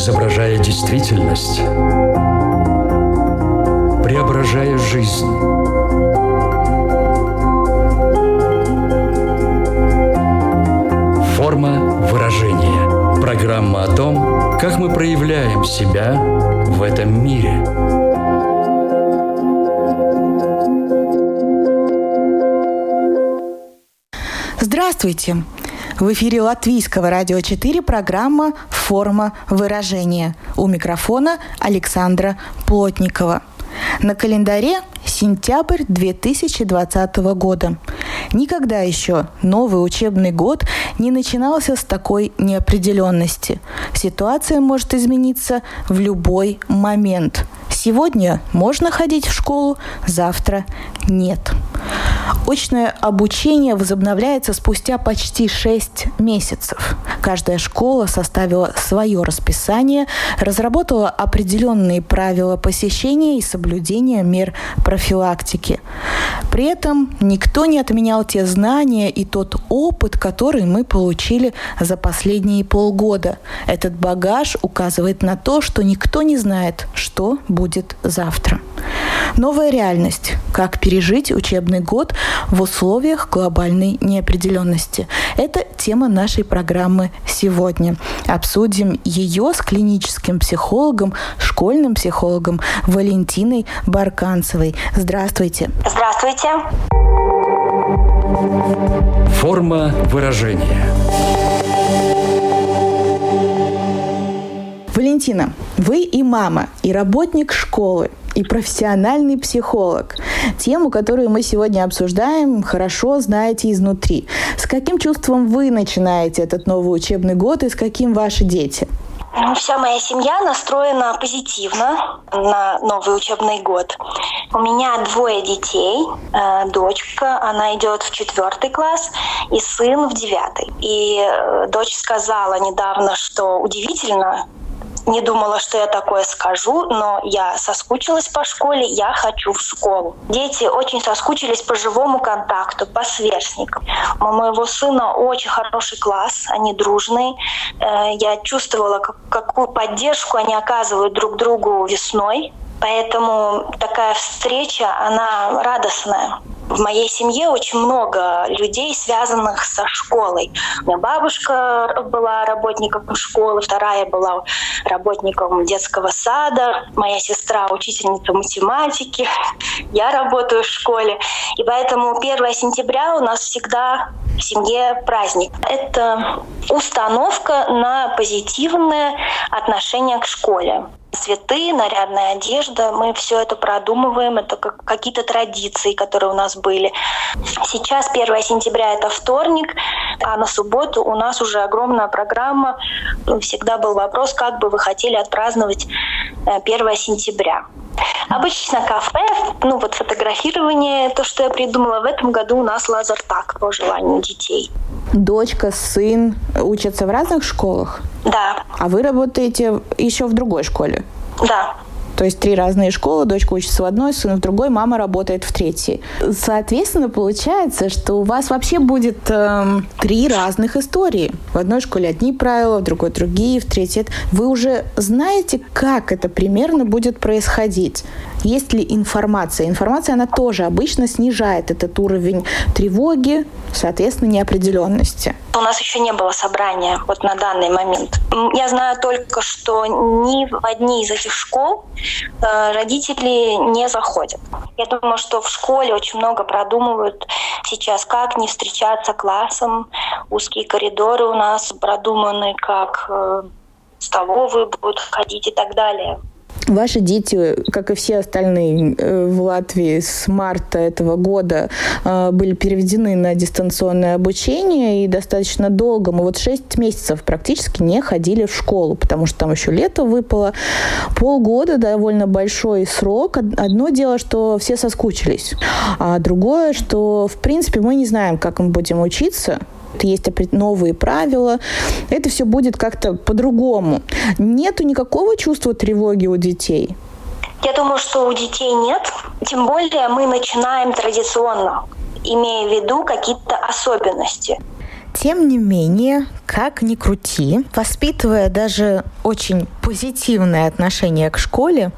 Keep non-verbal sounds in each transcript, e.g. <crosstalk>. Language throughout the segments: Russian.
изображая действительность, преображая жизнь. Форма выражения. Программа о том, как мы проявляем себя в этом мире. Здравствуйте! В эфире Латвийского радио 4 программа «Форма выражения». У микрофона Александра Плотникова. На календаре сентябрь 2020 года. Никогда еще новый учебный год не начинался с такой неопределенности. Ситуация может измениться в любой момент. Сегодня можно ходить в школу, завтра нет. Очное обучение возобновляется спустя почти 6 месяцев. Каждая школа составила свое расписание, разработала определенные правила посещения и соблюдения мер профилактики. При этом никто не отменял те знания и тот опыт, который мы получили за последние полгода. Этот багаж указывает на то, что никто не знает, что будет завтра. Новая реальность. Как пережить учебный год в условиях глобальной неопределенности. Это тема нашей программы сегодня. Обсудим ее с клиническим психологом, школьным психологом Валентиной Барканцевой. Здравствуйте. Здравствуйте. Форма выражения. Валентина, вы и мама, и работник школы, и профессиональный психолог. Тему, которую мы сегодня обсуждаем, хорошо знаете изнутри. С каким чувством вы начинаете этот новый учебный год и с каким ваши дети? Ну, вся моя семья настроена позитивно на новый учебный год. У меня двое детей. Э, дочка, она идет в четвертый класс, и сын в девятый. И э, дочь сказала недавно, что удивительно, не думала, что я такое скажу, но я соскучилась по школе, я хочу в школу. Дети очень соскучились по живому контакту, по сверстникам. У моего сына очень хороший класс, они дружные. Э, я чувствовала, какую поддержку они оказывают друг другу весной. Поэтому такая встреча, она радостная. В моей семье очень много людей, связанных со школой. У меня бабушка была работником школы, вторая была работником детского сада, моя сестра учительница математики, <laughs> я работаю в школе. И поэтому 1 сентября у нас всегда в семье праздник. Это установка на позитивное отношение к школе цветы, нарядная одежда. Мы все это продумываем, это как какие-то традиции, которые у нас были. Сейчас 1 сентября это вторник, а на субботу у нас уже огромная программа. Всегда был вопрос, как бы вы хотели отпраздновать 1 э, сентября. Обычно кафе, ну вот фотографирование, то, что я придумала в этом году, у нас лазертак по желанию детей. Дочка, сын учатся в разных школах? Да. А вы работаете еще в другой школе? Да. То есть три разные школы, дочка учится в одной, сын в другой, мама работает в третьей. Соответственно, получается, что у вас вообще будет эм, три разных истории. В одной школе одни правила, в другой другие, в третьей... Вы уже знаете, как это примерно будет происходить? Есть ли информация? Информация, она тоже обычно снижает этот уровень тревоги, соответственно, неопределенности. У нас еще не было собрания вот на данный момент. Я знаю только, что ни в одни из этих школ э, родители не заходят. Я думаю, что в школе очень много продумывают сейчас, как не встречаться классом. Узкие коридоры у нас продуманы, как э, столовые будут ходить и так далее. Ваши дети, как и все остальные э, в Латвии с марта этого года, э, были переведены на дистанционное обучение и достаточно долго. Мы вот 6 месяцев практически не ходили в школу, потому что там еще лето выпало. Полгода довольно большой срок. Одно дело, что все соскучились, а другое, что, в принципе, мы не знаем, как мы будем учиться, есть новые правила, это все будет как-то по-другому. Нету никакого чувства тревоги у детей. Я думаю, что у детей нет. Тем более мы начинаем традиционно, имея в виду какие-то особенности. Тем не менее, как ни крути, воспитывая даже очень позитивное отношение к школе,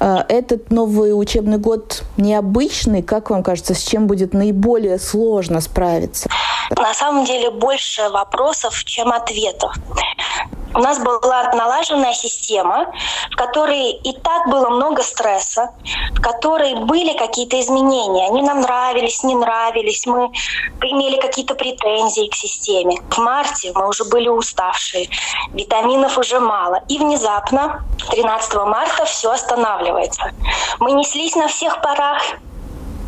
этот новый учебный год необычный. Как вам кажется, с чем будет наиболее сложно справиться? На самом деле больше вопросов, чем ответов. У нас была налаженная система, в которой и так было много стресса, в которой были какие-то изменения. Они нам нравились, не нравились, мы имели какие-то претензии к системе. В марте мы уже были уставшие, витаминов уже мало. И внезапно 13 марта все останавливается. Мы неслись на всех парах,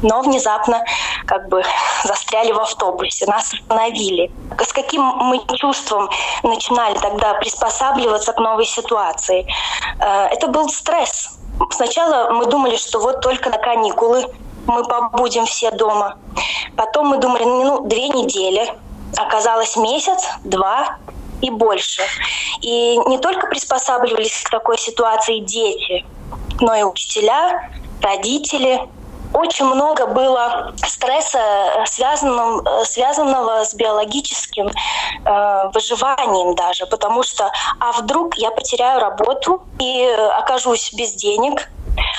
но внезапно как бы застряли в автобусе, нас остановили. С каким мы чувством начинали тогда приспосабливаться к новой ситуации? Э, это был стресс. Сначала мы думали, что вот только на каникулы мы побудем все дома. Потом мы думали, ну, две недели. Оказалось месяц, два и больше. И не только приспосабливались к такой ситуации дети, но и учителя, родители, очень много было стресса, э, связанного, э, связанного с биологическим э, выживанием даже, потому что а вдруг я потеряю работу и окажусь без денег,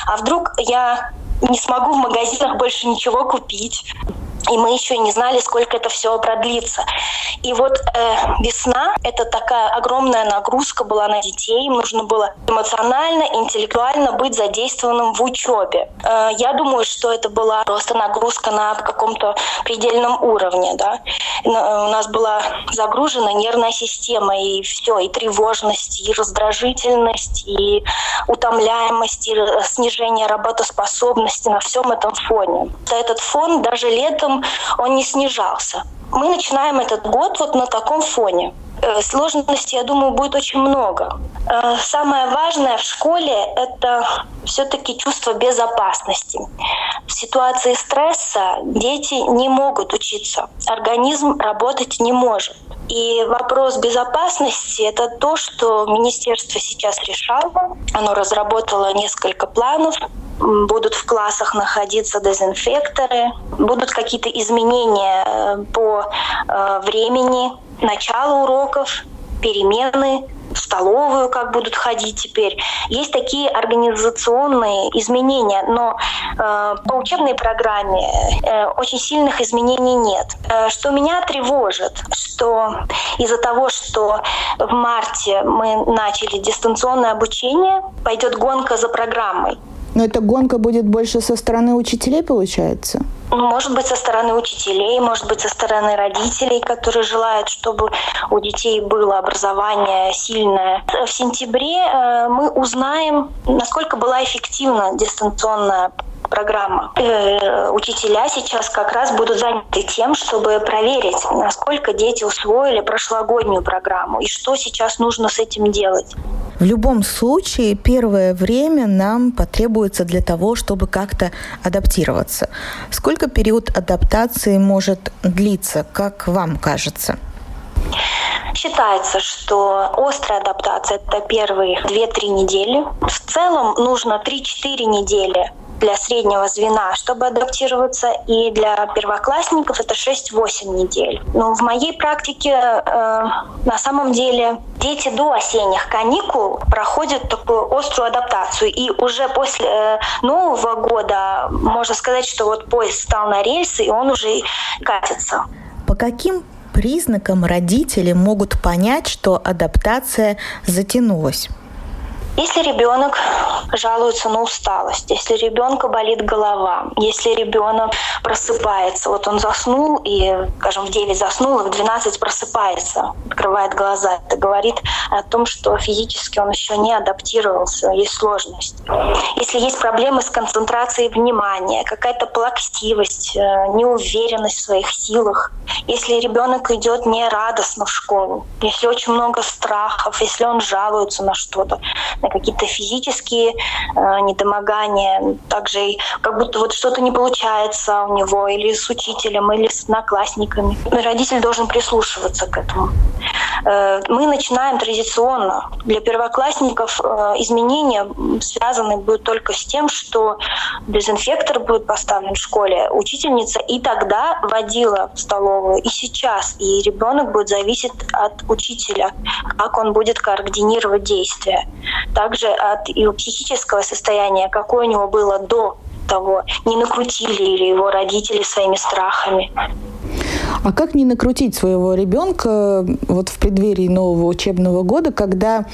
а вдруг я не смогу в магазинах больше ничего купить, и мы еще не знали, сколько это все продлится. И вот э, весна — это такая огромная нагрузка была на детей. Им нужно было эмоционально, интеллектуально быть задействованным в учебе. Э, я думаю, что это была просто нагрузка на каком-то предельном уровне. Да? У нас была загружена нервная система, и все, и тревожность, и раздражительность, и утомляемость, и снижение работоспособности на всем этом фоне. Этот фон даже летом он не снижался. Мы начинаем этот год вот на таком фоне. Э, сложностей, я думаю, будет очень много. Э, самое важное в школе — это все-таки чувство безопасности. В ситуации стресса дети не могут учиться, организм работать не может. И вопрос безопасности — это то, что министерство сейчас решало. Оно разработало несколько планов. Будут в классах находиться дезинфекторы, будут какие-то изменения э, по времени начала уроков, перемены, в столовую как будут ходить теперь. Есть такие организационные изменения, но э, по учебной программе э, очень сильных изменений нет. Э, что меня тревожит, что из-за того, что в марте мы начали дистанционное обучение, пойдет гонка за программой. Но эта гонка будет больше со стороны учителей, получается? Может быть, со стороны учителей, может быть, со стороны родителей, которые желают, чтобы у детей было образование сильное. В сентябре э, мы узнаем, насколько была эффективна дистанционная программа. Э, учителя сейчас как раз будут заняты тем, чтобы проверить, насколько дети усвоили прошлогоднюю программу и что сейчас нужно с этим делать. В любом случае, первое время нам потребуется для того, чтобы как-то адаптироваться. Сколько период адаптации может длиться, как вам кажется? Считается, что острая адаптация – это первые 2-3 недели. В целом нужно 3-4 недели для среднего звена, чтобы адаптироваться, и для первоклассников это 6-8 недель. Но в моей практике э, на самом деле дети до осенних каникул проходят такую острую адаптацию, и уже после э, Нового года можно сказать, что вот поезд стал на рельсы, и он уже катится. По каким признакам родители могут понять, что адаптация затянулась? Если ребенок жалуется на усталость, если ребенка болит голова, если ребенок просыпается, вот он заснул и, скажем, в 9 заснул, и в 12 просыпается, открывает глаза, это говорит о том, что физически он еще не адаптировался, есть сложность. Если есть проблемы с концентрацией внимания, какая-то плаксивость, э, неуверенность в своих силах, если ребенок идет не радостно в школу, если очень много страхов, если он жалуется на что-то, на какие-то физические э, недомогания, также как будто вот что-то не получается у него или с учителем, или с одноклассниками. Родитель должен прислушиваться к этому. Э, мы начинаем традиционно. Для первоклассников э, изменения связаны будут только с тем, что дезинфектор будет поставлен в школе, учительница и тогда водила в столовую, и сейчас. И ребенок будет зависеть от учителя, как он будет координировать действия. Также от его психического состояния, какое у него было до того, не накрутили ли его родители своими страхами. А как не накрутить своего ребенка вот в преддверии нового учебного года, когда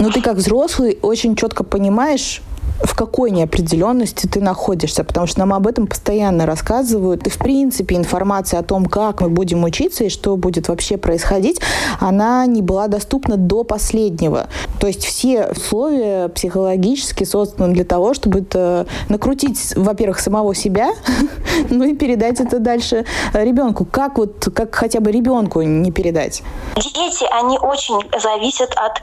ну, ты как взрослый очень четко понимаешь, в какой неопределенности ты находишься, потому что нам об этом постоянно рассказывают. И, в принципе, информация о том, как мы будем учиться и что будет вообще происходить, она не была доступна до последнего. То есть все условия психологически созданы для того, чтобы это накрутить, во-первых, самого себя, <laughs> ну и передать это дальше ребенку. Как вот, как хотя бы ребенку не передать? Дети, они очень зависят от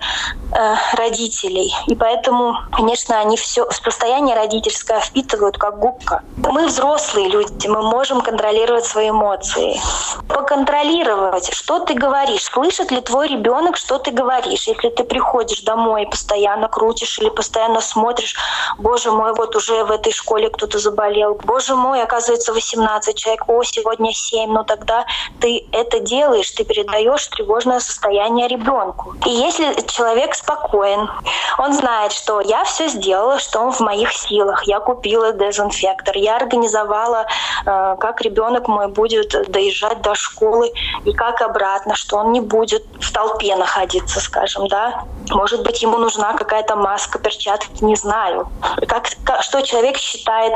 э, родителей. И поэтому, конечно, они все состояние родительское впитывают как губка. Мы взрослые люди, мы можем контролировать свои эмоции. Поконтролировать, что ты говоришь, слышит ли твой ребенок, что ты говоришь. Если ты приходишь домой и постоянно крутишь или постоянно смотришь, боже мой, вот уже в этой школе кто-то заболел, боже мой, оказывается 18 человек, о, сегодня 7, ну тогда ты это делаешь, ты передаешь тревожное состояние ребенку. И если человек спокоен, он знает, что я все сделала, что что в моих силах. Я купила дезинфектор, я организовала, э, как ребенок мой будет доезжать до школы и как обратно, что он не будет в толпе находиться, скажем, да. Может быть, ему нужна какая-то маска, перчатки, не знаю. Как, как, что человек считает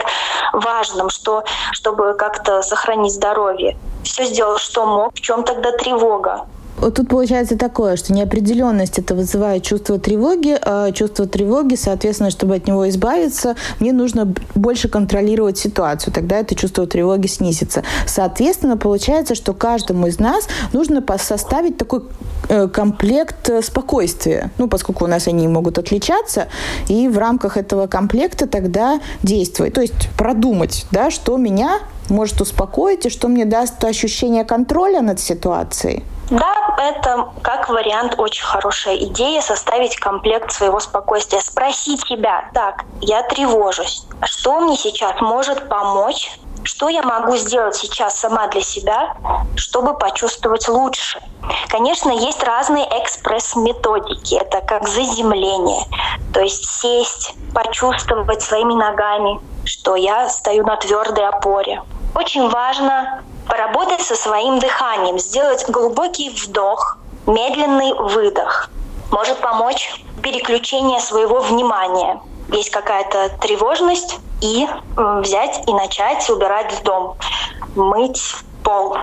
важным, что, чтобы как-то сохранить здоровье. Все сделал, что мог. В чем тогда тревога? Вот тут получается такое, что неопределенность это вызывает чувство тревоги, а чувство тревоги, соответственно, чтобы от него избавиться, мне нужно больше контролировать ситуацию, тогда это чувство тревоги снизится. Соответственно, получается, что каждому из нас нужно составить такой э, комплект э, спокойствия, ну, поскольку у нас они могут отличаться, и в рамках этого комплекта тогда действовать, то есть продумать, да, что меня может успокоить и что мне даст ощущение контроля над ситуацией. Да, это как вариант очень хорошая идея составить комплект своего спокойствия. Спросить себя, так, я тревожусь, что мне сейчас может помочь что я могу сделать сейчас сама для себя, чтобы почувствовать лучше? Конечно, есть разные экспресс-методики. Это как заземление. То есть сесть, почувствовать своими ногами, что я стою на твердой опоре. Очень важно поработать со своим дыханием, сделать глубокий вдох, медленный выдох. Может помочь переключение своего внимания. Есть какая-то тревожность, и взять и начать убирать в дом, мыть пол,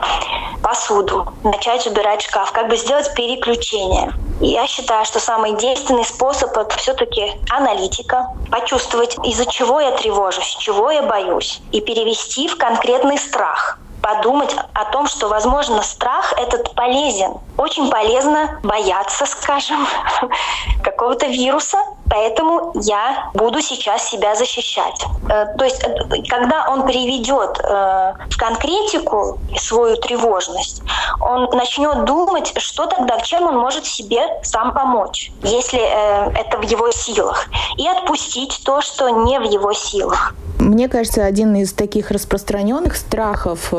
посуду, начать убирать шкаф, как бы сделать переключение. Я считаю, что самый действенный способ это все-таки аналитика, почувствовать, из-за чего я тревожусь, чего я боюсь, и перевести в конкретный страх подумать о том, что, возможно, страх этот полезен. Очень полезно бояться, скажем, <laughs> какого-то вируса, поэтому я буду сейчас себя защищать. Э, то есть, э, когда он приведет э, в конкретику свою тревожность, он начнет думать, что тогда, чем он может себе сам помочь, если это в его силах, и отпустить то, что не в его силах. Мне кажется, один из таких распространенных страхов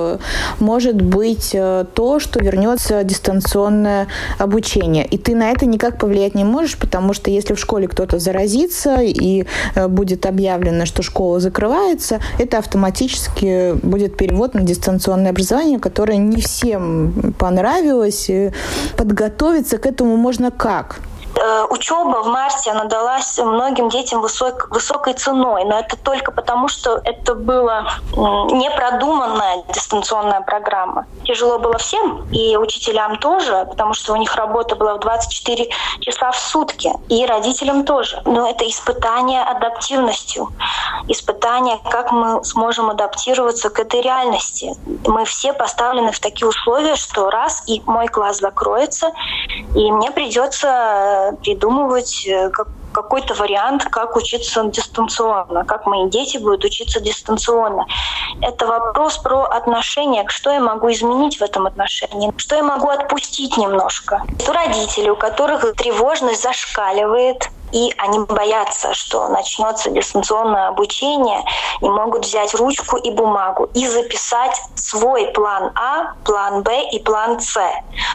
может быть то, что вернется дистанционное обучение. И ты на это никак повлиять не можешь, потому что если в школе кто-то заразится и э, будет объявлено, что школа закрывается, это автоматически будет перевод на дистанционное образование, которое не всем понравилось. И подготовиться к этому можно как? Э, учеба в марте, она далась многим детям высок, высокой ценой, но это только потому, что это была непродуманная дистанционная программа. Тяжело было всем, и учителям тоже, потому что у них работа была в 24 часа в сутки, и родителям тоже. Но это испытание адаптивностью, испытание, как мы сможем адаптироваться к этой реальности. Мы все поставлены в такие условия, что раз и мой класс закроется, и мне придется придумывать, э, как, какой-то вариант, как учиться дистанционно, как мои дети будут учиться дистанционно. Это вопрос про отношения, что я могу изменить в этом отношении, что я могу отпустить немножко. У родителей, у которых тревожность зашкаливает, и они боятся, что начнется дистанционное обучение и могут взять ручку и бумагу и записать свой план А, план Б и план С.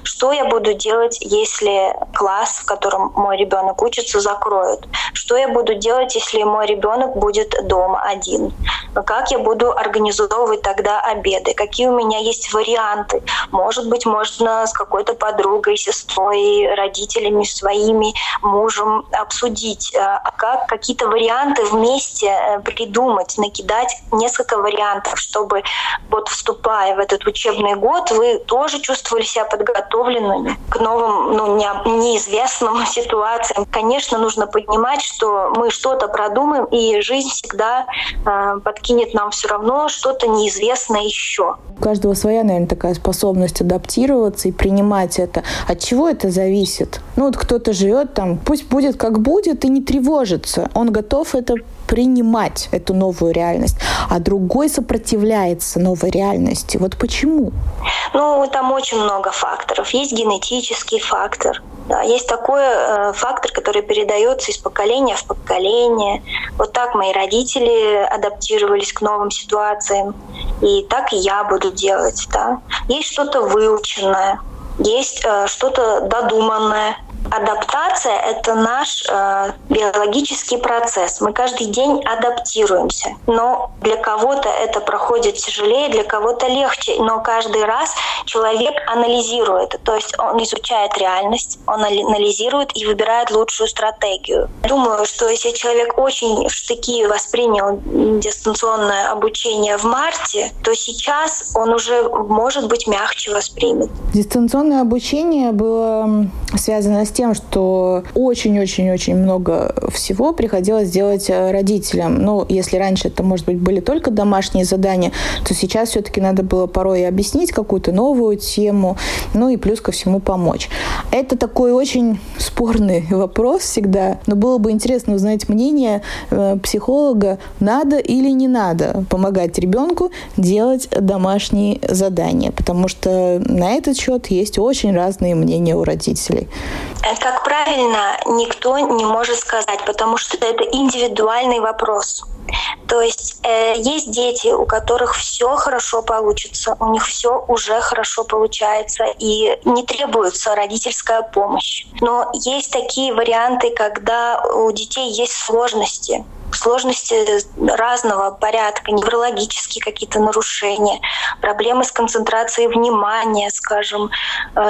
Что я буду делать, если класс, в котором мой ребенок учится, закроют? Что я буду делать, если мой ребенок будет дома один? Как я буду организовывать тогда обеды? Какие у меня есть варианты? Может быть, можно с какой-то подругой, сестрой, родителями своими, мужем обсудить обсудить, э, как какие-то варианты вместе э, придумать, накидать несколько вариантов, чтобы вот вступая в этот учебный год, вы тоже чувствовали себя подготовленными к новым, ну, не, неизвестным <laughs> ситуациям. Конечно, нужно понимать, что мы что-то продумаем, и жизнь всегда э, подкинет нам все равно что-то неизвестное еще. У каждого своя, наверное, такая способность адаптироваться и принимать это. От чего это зависит? Ну вот кто-то живет там, пусть будет как будет и не тревожится. Он готов это принимать эту новую реальность, а другой сопротивляется новой реальности. Вот почему? Ну, там очень много факторов. Есть генетический фактор, да, есть такой э, фактор, который передается из поколения в поколение. Вот так мои родители адаптировались к новым ситуациям, и так я буду делать. Да. Есть что-то выученное, есть э, что-то додуманное, Адаптация — это наш э, биологический процесс. Мы каждый день адаптируемся. Но для кого-то это проходит тяжелее, для кого-то легче. Но каждый раз человек анализирует. То есть он изучает реальность, он анализирует и выбирает лучшую стратегию. Думаю, что если человек очень в штыки воспринял дистанционное обучение в марте, то сейчас он уже, может быть, мягче воспримет. Дистанционное обучение было связано с с тем, что очень-очень-очень много всего приходилось делать э, родителям. Ну, если раньше это, может быть, были только домашние задания, то сейчас все-таки надо было порой объяснить какую-то новую тему, ну и плюс ко всему помочь. Это такой очень спорный <laughs> вопрос всегда, но было бы интересно узнать мнение э, психолога, надо или не надо помогать ребенку делать домашние задания, потому что на этот счет есть очень разные мнения у родителей. Э, как правильно, никто не может сказать, потому что это индивидуальный вопрос. То есть э, есть дети, у которых все хорошо получится, у них все уже хорошо получается, и не требуется родительская помощь. Но есть такие варианты, когда у детей есть сложности, сложности разного порядка, неврологические какие-то нарушения, проблемы с концентрацией внимания, скажем, э,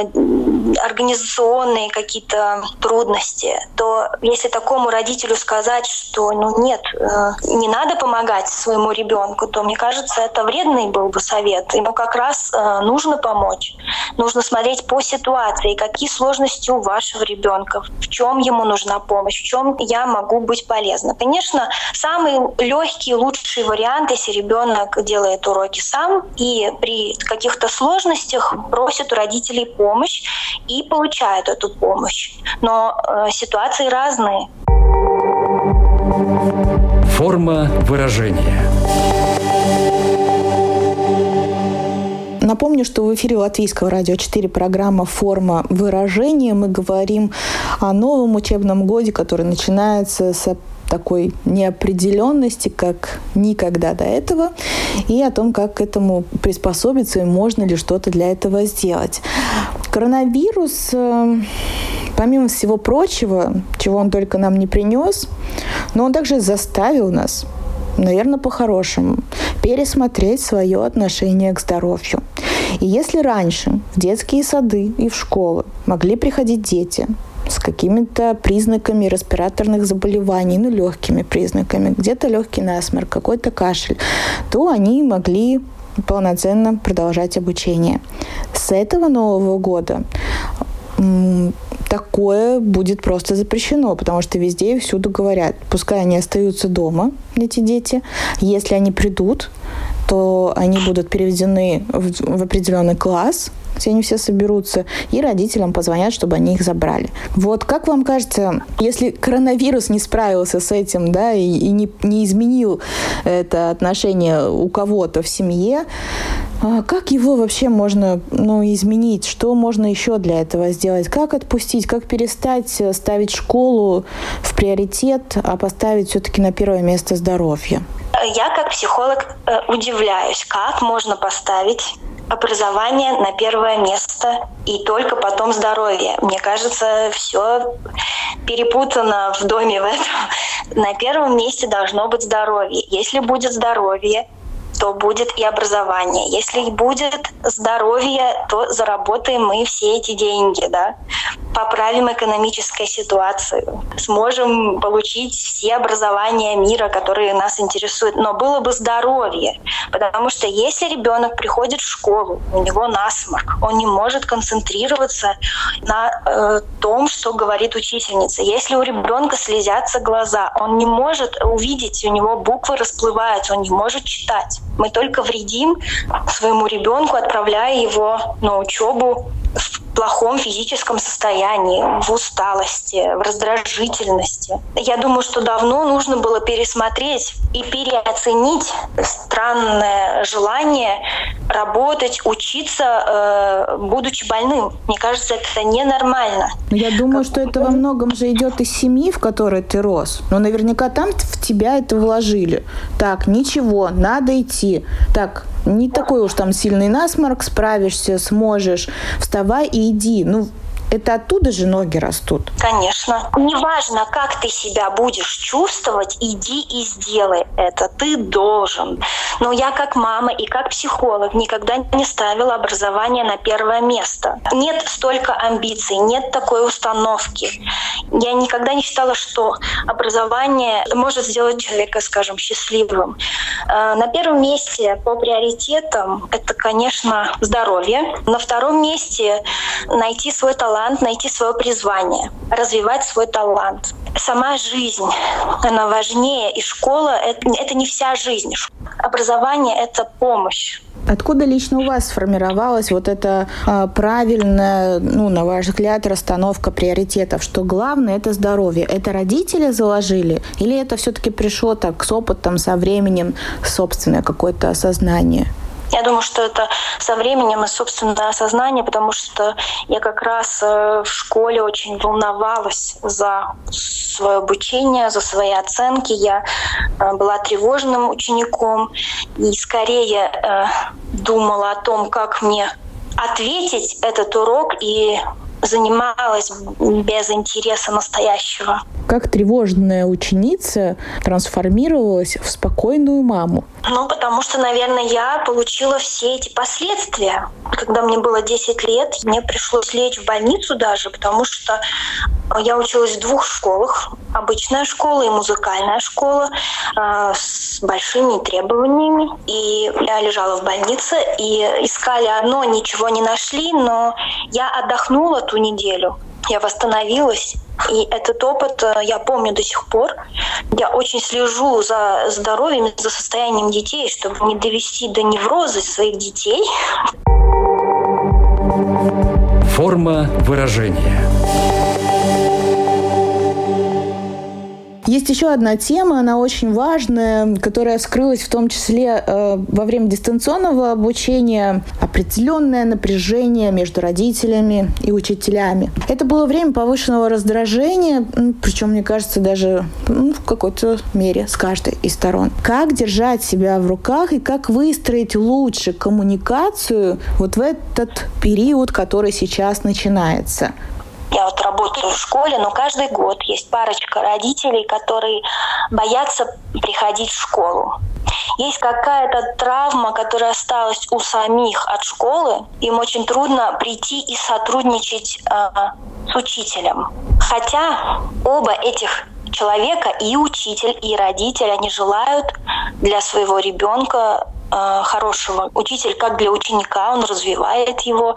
организационные какие-то трудности, то если такому родителю сказать, что ну нет, э, не надо помогать своему ребенку, то мне кажется, это вредный был бы совет. Ему как раз э, нужно помочь. Нужно смотреть по ситуации, какие сложности у вашего ребенка, в чем ему нужна помощь, в чем я могу быть полезна. Конечно, Самый легкий, лучший вариант, если ребенок делает уроки сам и при каких-то сложностях просит у родителей помощь и получает эту помощь. Но э, ситуации разные. Форма выражения. Напомню, что в эфире Латвийского радио 4 программа «Форма выражения». Мы говорим о новом учебном годе, который начинается с такой неопределенности, как никогда до этого, и о том, как к этому приспособиться и можно ли что-то для этого сделать. Коронавирус, э, помимо всего прочего, чего он только нам не принес, но он также заставил нас наверное, по-хорошему, пересмотреть свое отношение к здоровью. И если раньше в детские сады и в школы могли приходить дети с какими-то признаками респираторных заболеваний, ну, легкими признаками, где-то легкий насморк, какой-то кашель, то они могли полноценно продолжать обучение. С этого Нового года такое будет просто запрещено, потому что везде и всюду говорят, пускай они остаются дома, эти дети, если они придут, что они будут переведены в, в определенный класс, где они все соберутся, и родителям позвонят, чтобы они их забрали. Вот как вам кажется, если коронавирус не справился с этим, да, и, и не, не изменил это отношение у кого-то в семье, а как его вообще можно ну, изменить? Что можно еще для этого сделать? Как отпустить? Как перестать ставить школу в приоритет, а поставить все-таки на первое место здоровье? Я как психолог э, удивляюсь, как можно поставить образование на первое место и только потом здоровье. Мне кажется, все перепутано в доме в этом. <laughs> На первом месте должно быть здоровье. Если будет здоровье, то будет и образование. Если будет здоровье, то заработаем мы все эти деньги, да, поправим экономическую ситуацию, сможем получить все образования мира, которые нас интересуют. Но было бы здоровье, потому что если ребенок приходит в школу, у него насморк, он не может концентрироваться на э, том, что говорит учительница. Если у ребенка слезятся глаза, он не может увидеть, у него буквы расплываются, он не может читать мы только вредим своему ребенку, отправляя его на учебу плохом физическом состоянии, в усталости, в раздражительности. Я думаю, что давно нужно было пересмотреть и переоценить странное желание работать, учиться, э, будучи больным. Мне кажется, это ненормально. Я думаю, как... что это во многом же идет из семьи, в которой ты рос. Но наверняка там в тебя это вложили. Так, ничего, надо идти. Так, не такой уж там сильный насморк, справишься, сможешь. Вставай и иди. Ну, это оттуда же ноги растут. Конечно. Неважно, как ты себя будешь чувствовать, иди и сделай это. Ты должен. Но я как мама и как психолог никогда не ставила образование на первое место. Нет столько амбиций, нет такой установки. Я никогда не считала, что образование может сделать человека, скажем, счастливым. Э, на первом месте по приоритетам это, конечно, здоровье. На втором месте найти свой талант талант, найти свое призвание, развивать свой талант. Сама жизнь, она важнее, и школа это, — не вся жизнь. Образование — это помощь. Откуда лично у вас сформировалась вот эта э, правильная, ну, на ваш взгляд, расстановка приоритетов, что главное это здоровье? Это родители заложили или это все-таки пришло так с опытом, со временем, собственное какое-то осознание? Я думаю, что это со временем и собственное осознание, потому что я как раз э, в школе очень волновалась за свое обучение, за свои оценки. Я э, была тревожным учеником и скорее э, думала о том, как мне ответить этот урок и занималась без интереса настоящего. Как тревожная ученица трансформировалась в спокойную маму? Ну, потому что, наверное, я получила все эти последствия. Когда мне было 10 лет, мне пришлось лечь в больницу даже, потому что я училась в двух школах. Обычная школа и музыкальная школа э, с большими требованиями. И я лежала в больнице, и искали одно, ничего не нашли, но я отдохнула ту неделю. Я восстановилась. И этот опыт э, я помню до сих пор. Я очень слежу за здоровьем, за состоянием детей, чтобы не довести до невроза своих детей. Форма выражения. Есть еще одна тема, она очень важная, которая вскрылась в том числе э, во время дистанционного обучения. Определенное напряжение между родителями и учителями. Это было время повышенного раздражения, причем, мне кажется, даже ну, в какой-то мере с каждой из сторон. Как держать себя в руках и как выстроить лучше коммуникацию вот в этот период, который сейчас начинается? Я вот работаю в школе, но каждый год есть парочка родителей, которые боятся приходить в школу. Есть какая-то травма, которая осталась у самих от школы. Им очень трудно прийти и сотрудничать э, с учителем. Хотя оба этих человека, и учитель, и родитель, они желают для своего ребенка э, хорошего. Учитель как для ученика, он развивает его,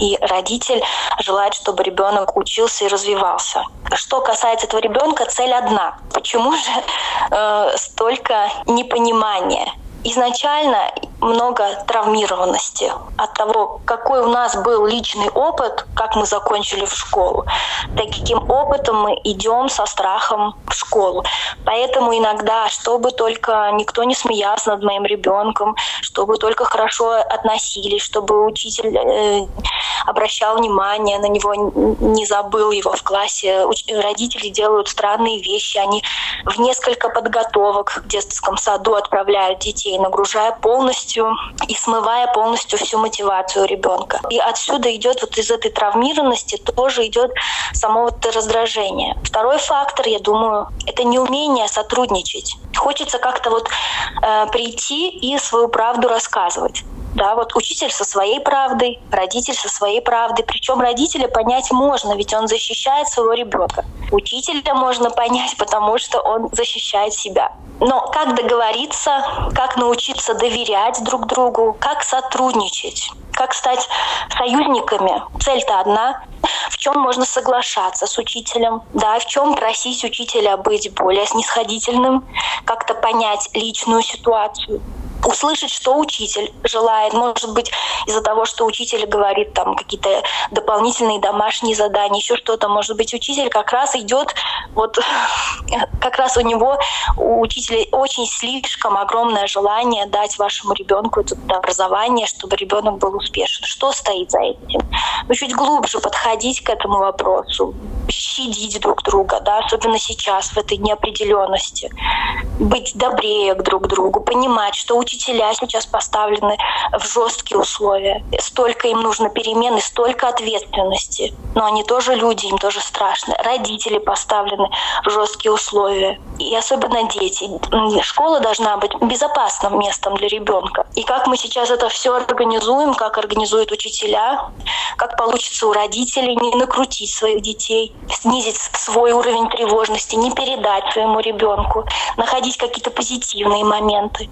и родитель желает, чтобы ребенок учился и развивался. Что касается этого ребенка, цель одна. Почему же э, столько непонимания? изначально много травмированности от того, какой у нас был личный опыт, как мы закончили в школу. Таким опытом мы идем со страхом в школу. Поэтому иногда, чтобы только никто не смеялся над моим ребенком, чтобы только хорошо относились, чтобы учитель э, обращал внимание на него, не забыл его в классе. Родители делают странные вещи, они в несколько подготовок в детском саду отправляют детей, нагружая полностью и смывая полностью всю мотивацию ребенка. И отсюда идет вот из этой травмированности тоже идет само вот раздражение. Второй фактор, я думаю, это неумение сотрудничать. Хочется как-то вот э, прийти и свою правду рассказывать. Да, вот учитель со своей правдой, родитель со своей правдой. Причем родителя понять можно, ведь он защищает своего ребенка. Учителя можно понять, <laughs> потому что он защищает себя. Но как договориться, как научиться доверять друг другу, как сотрудничать, как стать союзниками. Цель-то одна. В чем можно соглашаться с учителем, да, в чем просить учителя быть более снисходительным, как-то понять личную ситуацию услышать, что учитель желает. Может быть, из-за того, что учитель говорит там какие-то дополнительные домашние задания, еще что-то. Может быть, учитель как раз идет, вот <laughs> как раз у него, у учителя очень слишком огромное желание дать вашему ребенку это образование, чтобы ребенок был успешен. Что стоит за этим? Ну, чуть глубже подходить к этому вопросу, щадить друг друга, да, особенно сейчас, в этой неопределенности. Быть добрее к друг другу, понимать, что учителя сейчас поставлены в жесткие условия. Столько им нужно перемен и столько ответственности. Но они тоже люди, им тоже страшно. Родители поставлены в жесткие условия. И особенно дети. Школа должна быть безопасным местом для ребенка. И как мы сейчас это все организуем, как организуют учителя, как получится у родителей не накрутить своих детей, снизить свой уровень тревожности, не передать своему ребенку, находить какие-то позитивные моменты.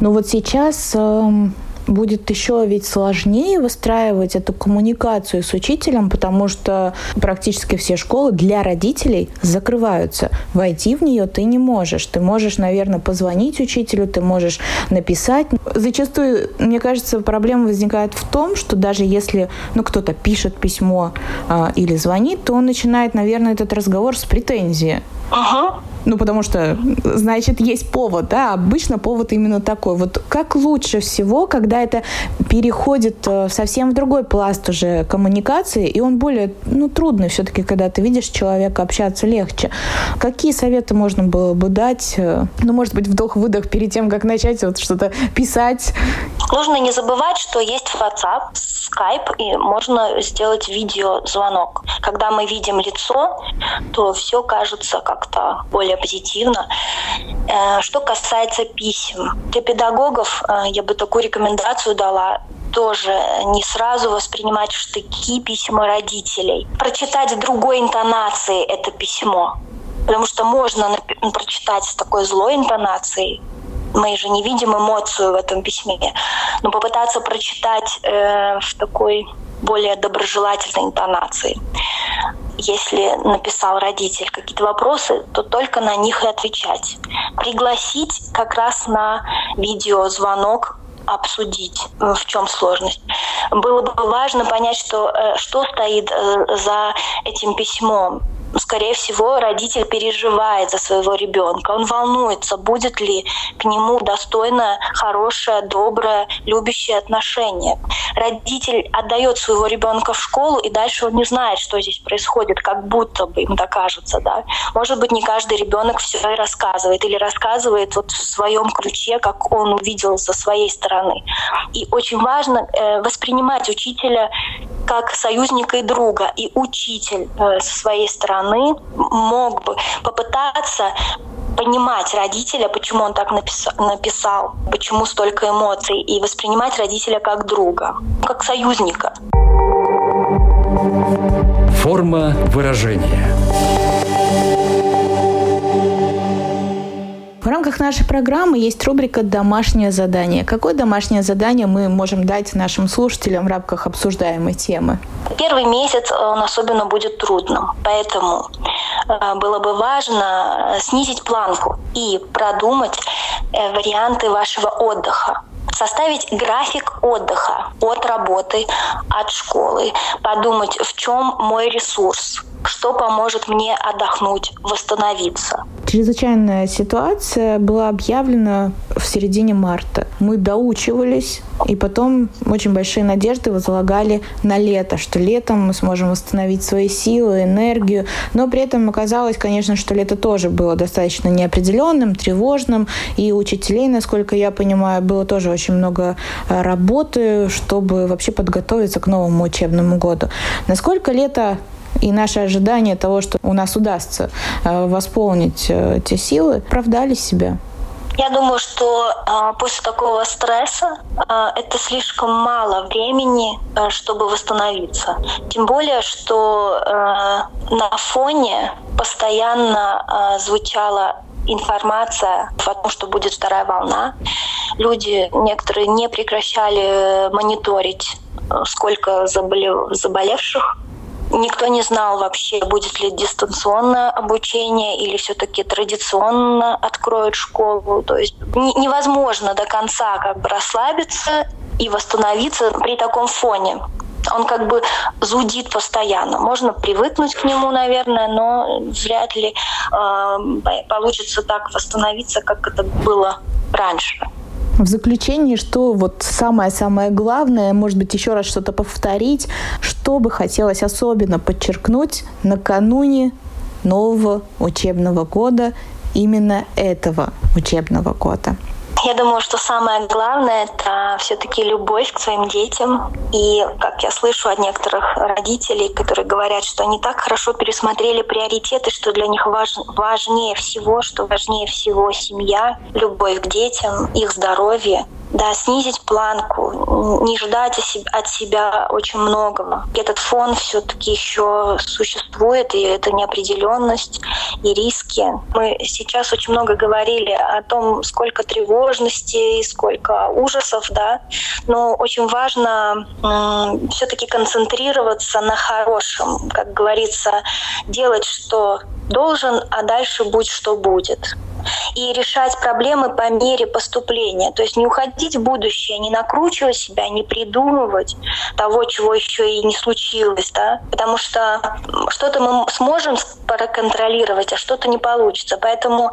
Но вот сейчас эм, будет еще ведь сложнее выстраивать эту коммуникацию с учителем, потому что практически все школы для родителей закрываются. Войти в нее ты не можешь. Ты можешь, наверное, позвонить учителю, ты можешь написать. Зачастую, мне кажется, проблема возникает в том, что даже если ну, кто-то пишет письмо а, или звонит, то он начинает, наверное, этот разговор с претензии. Ага. Ну, потому что, значит, есть повод, да, обычно повод именно такой. Вот как лучше всего, когда это переходит э, совсем в другой пласт уже коммуникации, и он более, ну, трудный все-таки, когда ты видишь человека, общаться легче. Какие советы можно было бы дать? Э, ну, может быть, вдох-выдох перед тем, как начать вот что-то писать? Нужно не забывать, что есть WhatsApp, Skype, и можно сделать видеозвонок. Когда мы видим лицо, то все кажется как-то более позитивно. Э, что касается писем, для педагогов э, я бы такую рекомендацию дала тоже не сразу воспринимать в штыки письма родителей. Прочитать другой интонации это письмо. Потому что можно прочитать с такой злой интонацией, мы же не видим эмоцию в этом письме, но попытаться прочитать э, в такой более доброжелательной интонации. Если написал родитель какие-то вопросы, то только на них и отвечать. Пригласить как раз на видеозвонок обсудить, в чем сложность. Было бы важно понять, что, э, что стоит э, за этим письмом скорее всего, родитель переживает за своего ребенка. Он волнуется, будет ли к нему достойное, хорошее, доброе, любящее отношение. Родитель отдает своего ребенка в школу, и дальше он не знает, что здесь происходит, как будто бы им докажется. Да? Может быть, не каждый ребенок все рассказывает или рассказывает вот в своем ключе, как он увидел со своей стороны. И очень важно э, воспринимать учителя как союзника и друга. И учитель э, со своей стороны мог бы попытаться понимать родителя, почему он так написал, написал, почему столько эмоций, и воспринимать родителя как друга, как союзника. Форма выражения. В рамках нашей программы есть рубрика «Домашнее задание». Какое домашнее задание мы можем дать нашим слушателям в рамках обсуждаемой темы? Первый месяц он особенно будет трудным, поэтому э, было бы важно снизить планку и продумать варианты вашего отдыха составить график отдыха от работы, от школы, подумать, в чем мой ресурс, что поможет мне отдохнуть, восстановиться. Чрезвычайная ситуация была объявлена в середине марта. Мы доучивались, и потом очень большие надежды возлагали на лето, что летом мы сможем восстановить свои силы, энергию. Но при этом оказалось, конечно, что лето тоже было достаточно неопределенным, тревожным. И учителей, насколько я понимаю, было тоже очень много э, работы, чтобы вообще подготовиться к новому учебному году. Насколько лето и наши ожидания того, что у нас удастся э, восполнить э, те силы, оправдали себя. Я думаю, что э, после такого стресса э, это слишком мало времени, э, чтобы восстановиться. Тем более, что э, на фоне постоянно э, звучала информация о том, что будет вторая волна. Люди некоторые не прекращали мониторить, сколько заболевших Никто не знал вообще, будет ли дистанционное обучение или все-таки традиционно откроют школу. То есть невозможно до конца как бы расслабиться и восстановиться при таком фоне. Он как бы зудит постоянно. Можно привыкнуть к нему, наверное, но вряд ли э, получится так восстановиться, как это было раньше. В заключении, что вот самое-самое главное, может быть, еще раз что-то повторить, что бы хотелось особенно подчеркнуть накануне нового учебного года, именно этого учебного года? Я думаю, что самое главное – это все-таки любовь к своим детям. И, как я слышу от некоторых родителей, которые говорят, что они так хорошо пересмотрели приоритеты, что для них важ, важнее всего, что важнее всего семья, любовь к детям, их здоровье – да, снизить планку, не ждать от себя очень многого. Этот фон все-таки еще существует, и это неопределенность и риски. Мы сейчас очень много говорили о том, сколько тревожности, сколько ужасов, да, но очень важно все-таки концентрироваться на хорошем, как говорится, делать, что должен, а дальше будь что будет и решать проблемы по мере поступления. То есть не уходить в будущее, не накручивать себя, не придумывать того, чего еще и не случилось, да? потому что что-то мы сможем проконтролировать, а что-то не получится. Поэтому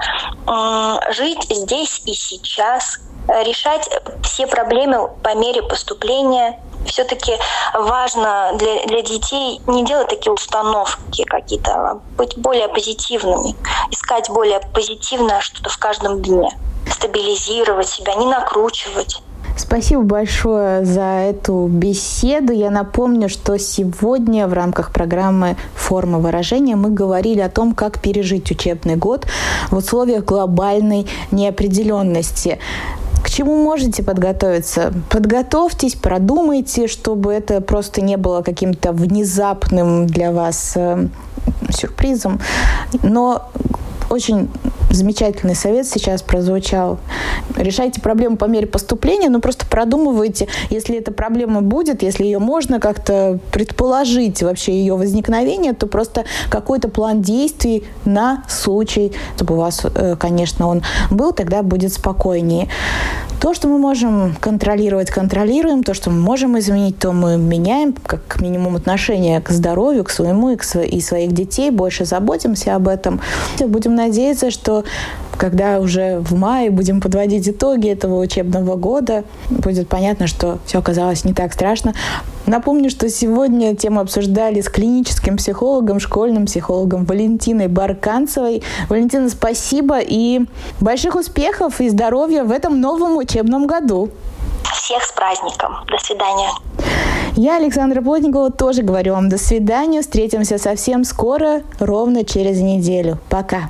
жить здесь и сейчас, решать все проблемы по мере поступления, все-таки важно для, для детей не делать такие установки какие-то, а быть более позитивными, искать более позитивное что-то в каждом дне, стабилизировать себя, не накручивать. Спасибо большое за эту беседу. Я напомню, что сегодня в рамках программы «Форма выражения» мы говорили о том, как пережить учебный год в условиях глобальной неопределенности. К чему можете подготовиться? Подготовьтесь, продумайте, чтобы это просто не было каким-то внезапным для вас э, сюрпризом. Но очень замечательный совет сейчас прозвучал. Решайте проблему по мере поступления, но просто продумывайте, если эта проблема будет, если ее можно как-то предположить вообще ее возникновение, то просто какой-то план действий на случай, чтобы у вас, э, конечно, он был, тогда будет спокойнее. То, что мы можем контролировать, контролируем. То, что мы можем изменить, то мы меняем, как минимум, отношение к здоровью, к своему и, к сво- и своих детей. Больше заботимся об этом. Будем надеяться, что когда уже в мае будем подводить итоги этого учебного года, будет понятно, что все оказалось не так страшно. Напомню, что сегодня тему обсуждали с клиническим психологом, школьным психологом Валентиной Барканцевой. Валентина, спасибо и больших успехов и здоровья в этом новом учебном году. Всех с праздником. До свидания. Я, Александра Плотникова, тоже говорю вам до свидания. Встретимся совсем скоро, ровно через неделю. Пока.